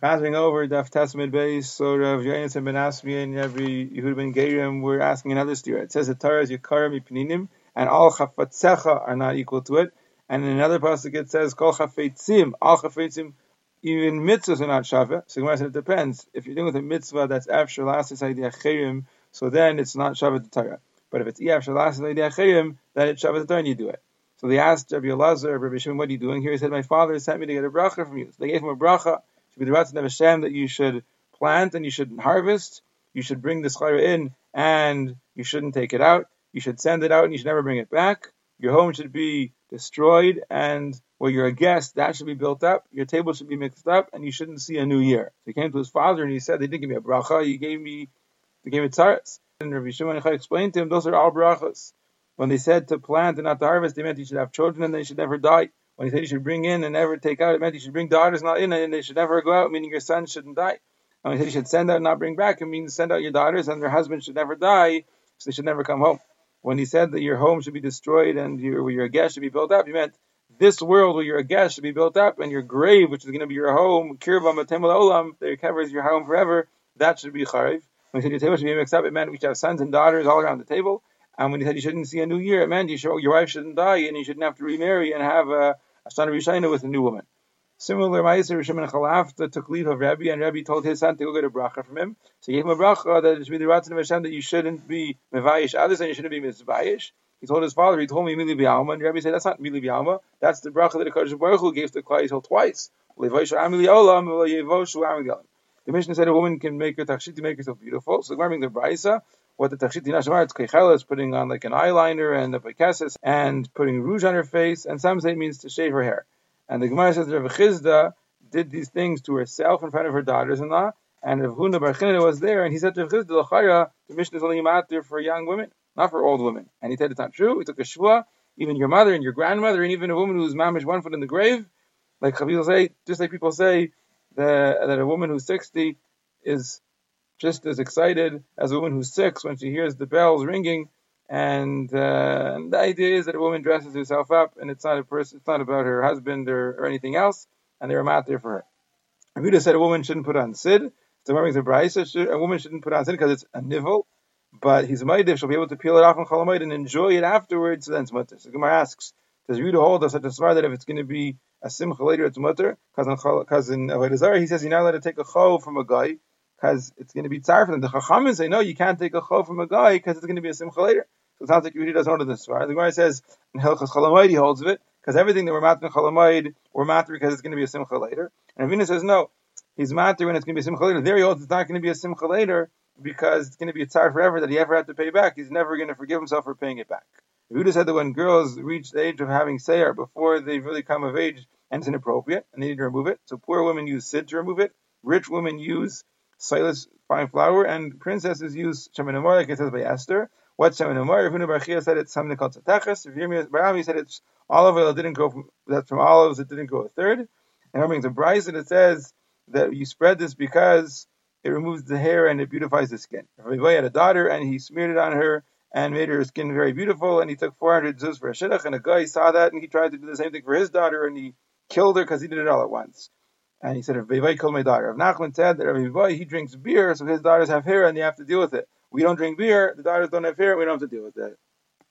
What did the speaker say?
Passing over Daf Tesmid base, so Rav Yonis ben Asmi and Rabbi Yehuda ben Gerim were asking another steer. It says the Torah is Yikarim Pininim, and all Chafatzecha are not equal to it. And in another pasuk it says Kol Chafetzim, all Chafetzim, even mitzvahs are not shava. So Gemara said it depends. If you're dealing with a mitzvah that's after last cherim, so then it's not shava the Torah. But if it's after last cherim, then it's shava the Torah and you do it. So they asked Rabbi Elazar, Rabbi Shimon, what are you doing here? He said, my father sent me to get a bracha from you. So they gave him a bracha to be the Ratzon of Hashem that you should plant and you should harvest. You should bring the schayra in and you shouldn't take it out. You should send it out and you should never bring it back. Your home should be destroyed and where you're a guest, that should be built up. Your table should be mixed up and you shouldn't see a new year. So he came to his father and he said, they didn't give me a bracha, he gave me, they gave me tzaras. And Rabbi Shimon explained to him, those are all brachas. When they said to plant and not to harvest, they meant you should have children and they should never die. When he said you should bring in and never take out, it meant you should bring daughters not in and they should never go out, meaning your sons shouldn't die. And when he said you should send out and not bring back, it means send out your daughters and their husbands should never die, so they should never come home. When he said that your home should be destroyed and your, your guest should be built up, he meant this world where you're a guest should be built up and your grave, which is going to be your home, kirvam olam, that covers your home forever, that should be chariv. When he said your table should be mixed up, it meant we should have sons and daughters all around the table. And when he said you shouldn't see a new year, it meant you should, your wife shouldn't die and you shouldn't have to remarry and have a, a son of Rishayna with a new woman. Similar, Ma'aser Rishon Chalafta took leave of Rabbi, and Rabbi told his son to go get a bracha from him. So he gave him a bracha that it should be the Ratzon of Hashem that you shouldn't be mevayish others and you shouldn't be mizvayish. He told his father, he told me Mili B'alma, and Rabbi said, that's not Mili B'alma, that's the bracha that the Kadosh Baruch Hu gave to Klal Yisrael twice. The Mishnah said a woman can make her tachshit to make herself beautiful. So the Gemara the brisa, what the tachshit nashmar, it's keichela, is putting on like an eyeliner and a pakesis and putting rouge on her face, and some say it means to shave her hair. And the Gemara says that Rav Chisda did these things to herself in front of her daughters-in-law, and Rav Huna Bar was there, and he said to Rav Chisda, L'chaya, the Mishnah is only matter for young women, not for old women. And he said it's not true. He took a shvua, even your mother and your grandmother, and even a woman who's mamish one foot in the grave, like Chavil say, just like people say that a woman who's 60 is just as excited as a woman who's six when she hears the bells ringing. And, uh, and the idea is that a woman dresses herself up, and it's not a person, it's not about her husband or, or anything else, and they're out there for her. Abuda said a woman shouldn't put on sid. So the Brisa, a woman shouldn't put on sid because it's a nivel, but he's a maidiv, she'll be able to peel it off on Chol HaMoed and enjoy it afterwards. So then it's mutter. So Gemara asks, does Yudah hold us such a svar that if it's going to be a simcha later, it's mutter? Because in Avodah he says you're not allowed to take a chol from a guy because it's going to be tzar for them. The chachamim say no, you can't take a chol from a guy because it's going to be a simcha later. So it sounds like Yehudi doesn't hold this svar. The Gemara says in Hilchas he holds of it because everything that we're matter in Chol HaMoed we're matter because it's going to be a simcha later. And Avina says no, he's matter when it's going to be a simcha later. There he holds it's not going to be a simcha later because it's going to be a tzar forever that he ever had to pay back. He's never going to forgive himself for paying it back. Yehuda said that when girls reach the age of having sayar before they really come of age, and it's inappropriate, and they need to remove it. So poor women use sid to remove it. Rich women use silas fine flour, and princesses use shemin like it says by Esther. What shemin amor? Yehuda Barchia said it's something called tzatachas. Barami said it's olive oil. It didn't go from that from olives. It didn't go a third. And it brings bryce, and it says that you spread this because it removes the hair and it beautifies the skin. Rabbi had a daughter, and he smeared it on her and made her skin very beautiful, and he took 400 zuz for a shidduch, and a guy saw that, and he tried to do the same thing for his daughter, and he killed her because he did it all at once. And he said, if Bevai killed my daughter. If Nachman said that Rabbi he drinks beer, so his daughters have hair, and they have to deal with it. We don't drink beer, the daughters don't have hair, we don't have to deal with it.